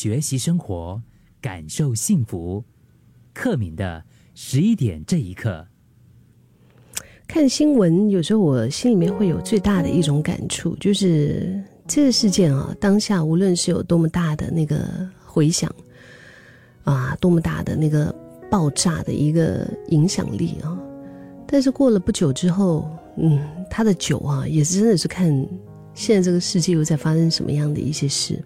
学习生活，感受幸福。克敏的十一点这一刻，看新闻有时候我心里面会有最大的一种感触，就是这个事件啊，当下无论是有多么大的那个回响，啊，多么大的那个爆炸的一个影响力啊，但是过了不久之后，嗯，他的酒啊，也是真的是看现在这个世界又在发生什么样的一些事。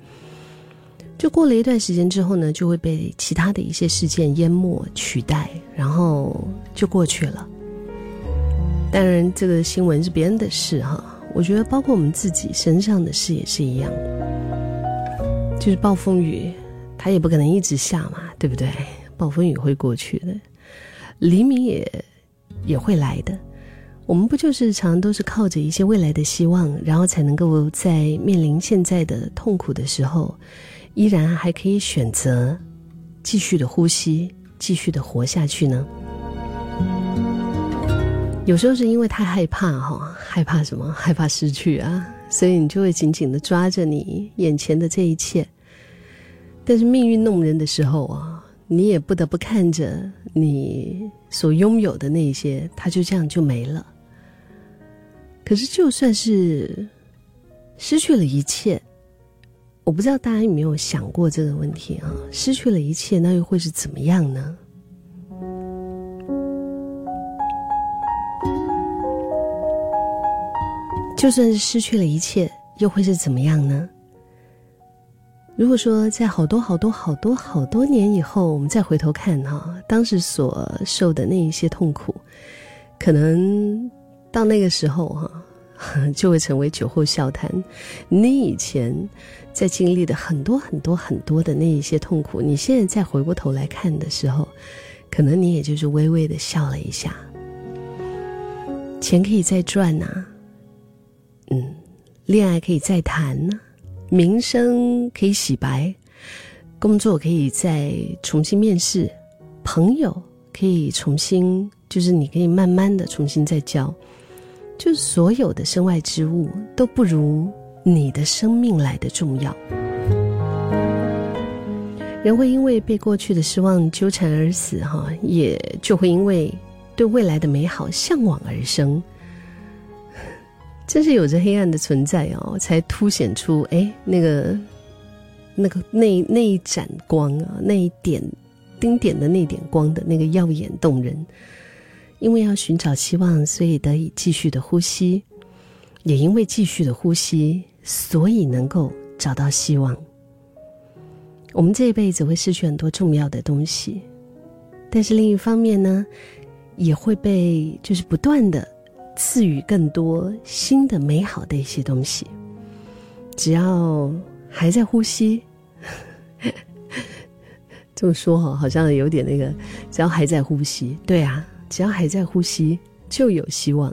就过了一段时间之后呢，就会被其他的一些事件淹没取代，然后就过去了。当然，这个新闻是别人的事哈。我觉得，包括我们自己身上的事也是一样。就是暴风雨，它也不可能一直下嘛，对不对？暴风雨会过去的，黎明也也会来的。我们不就是常常都是靠着一些未来的希望，然后才能够在面临现在的痛苦的时候。依然还可以选择继续的呼吸，继续的活下去呢。有时候是因为太害怕哈，害怕什么？害怕失去啊，所以你就会紧紧的抓着你眼前的这一切。但是命运弄人的时候啊，你也不得不看着你所拥有的那些，它就这样就没了。可是就算是失去了一切。我不知道大家有没有想过这个问题啊？失去了一切，那又会是怎么样呢？就算是失去了一切，又会是怎么样呢？如果说在好多好多好多好多年以后，我们再回头看哈，当时所受的那一些痛苦，可能到那个时候哈。就会成为酒后笑谈。你以前在经历的很多很多很多的那一些痛苦，你现在再回过头来看的时候，可能你也就是微微的笑了一下。钱可以再赚呐，嗯，恋爱可以再谈呢，名声可以洗白，工作可以再重新面试，朋友可以重新，就是你可以慢慢的重新再交。就所有的身外之物都不如你的生命来的重要。人会因为被过去的失望纠缠而死，哈，也就会因为对未来的美好向往而生。真是有着黑暗的存在哦，才凸显出哎那个那个那那一盏光啊，那一点丁点的那点光的那个耀眼动人。因为要寻找希望，所以得以继续的呼吸；也因为继续的呼吸，所以能够找到希望。我们这一辈子会失去很多重要的东西，但是另一方面呢，也会被就是不断的赐予更多新的美好的一些东西。只要还在呼吸，这么说哈，好像有点那个。只要还在呼吸，对啊。只要还在呼吸，就有希望。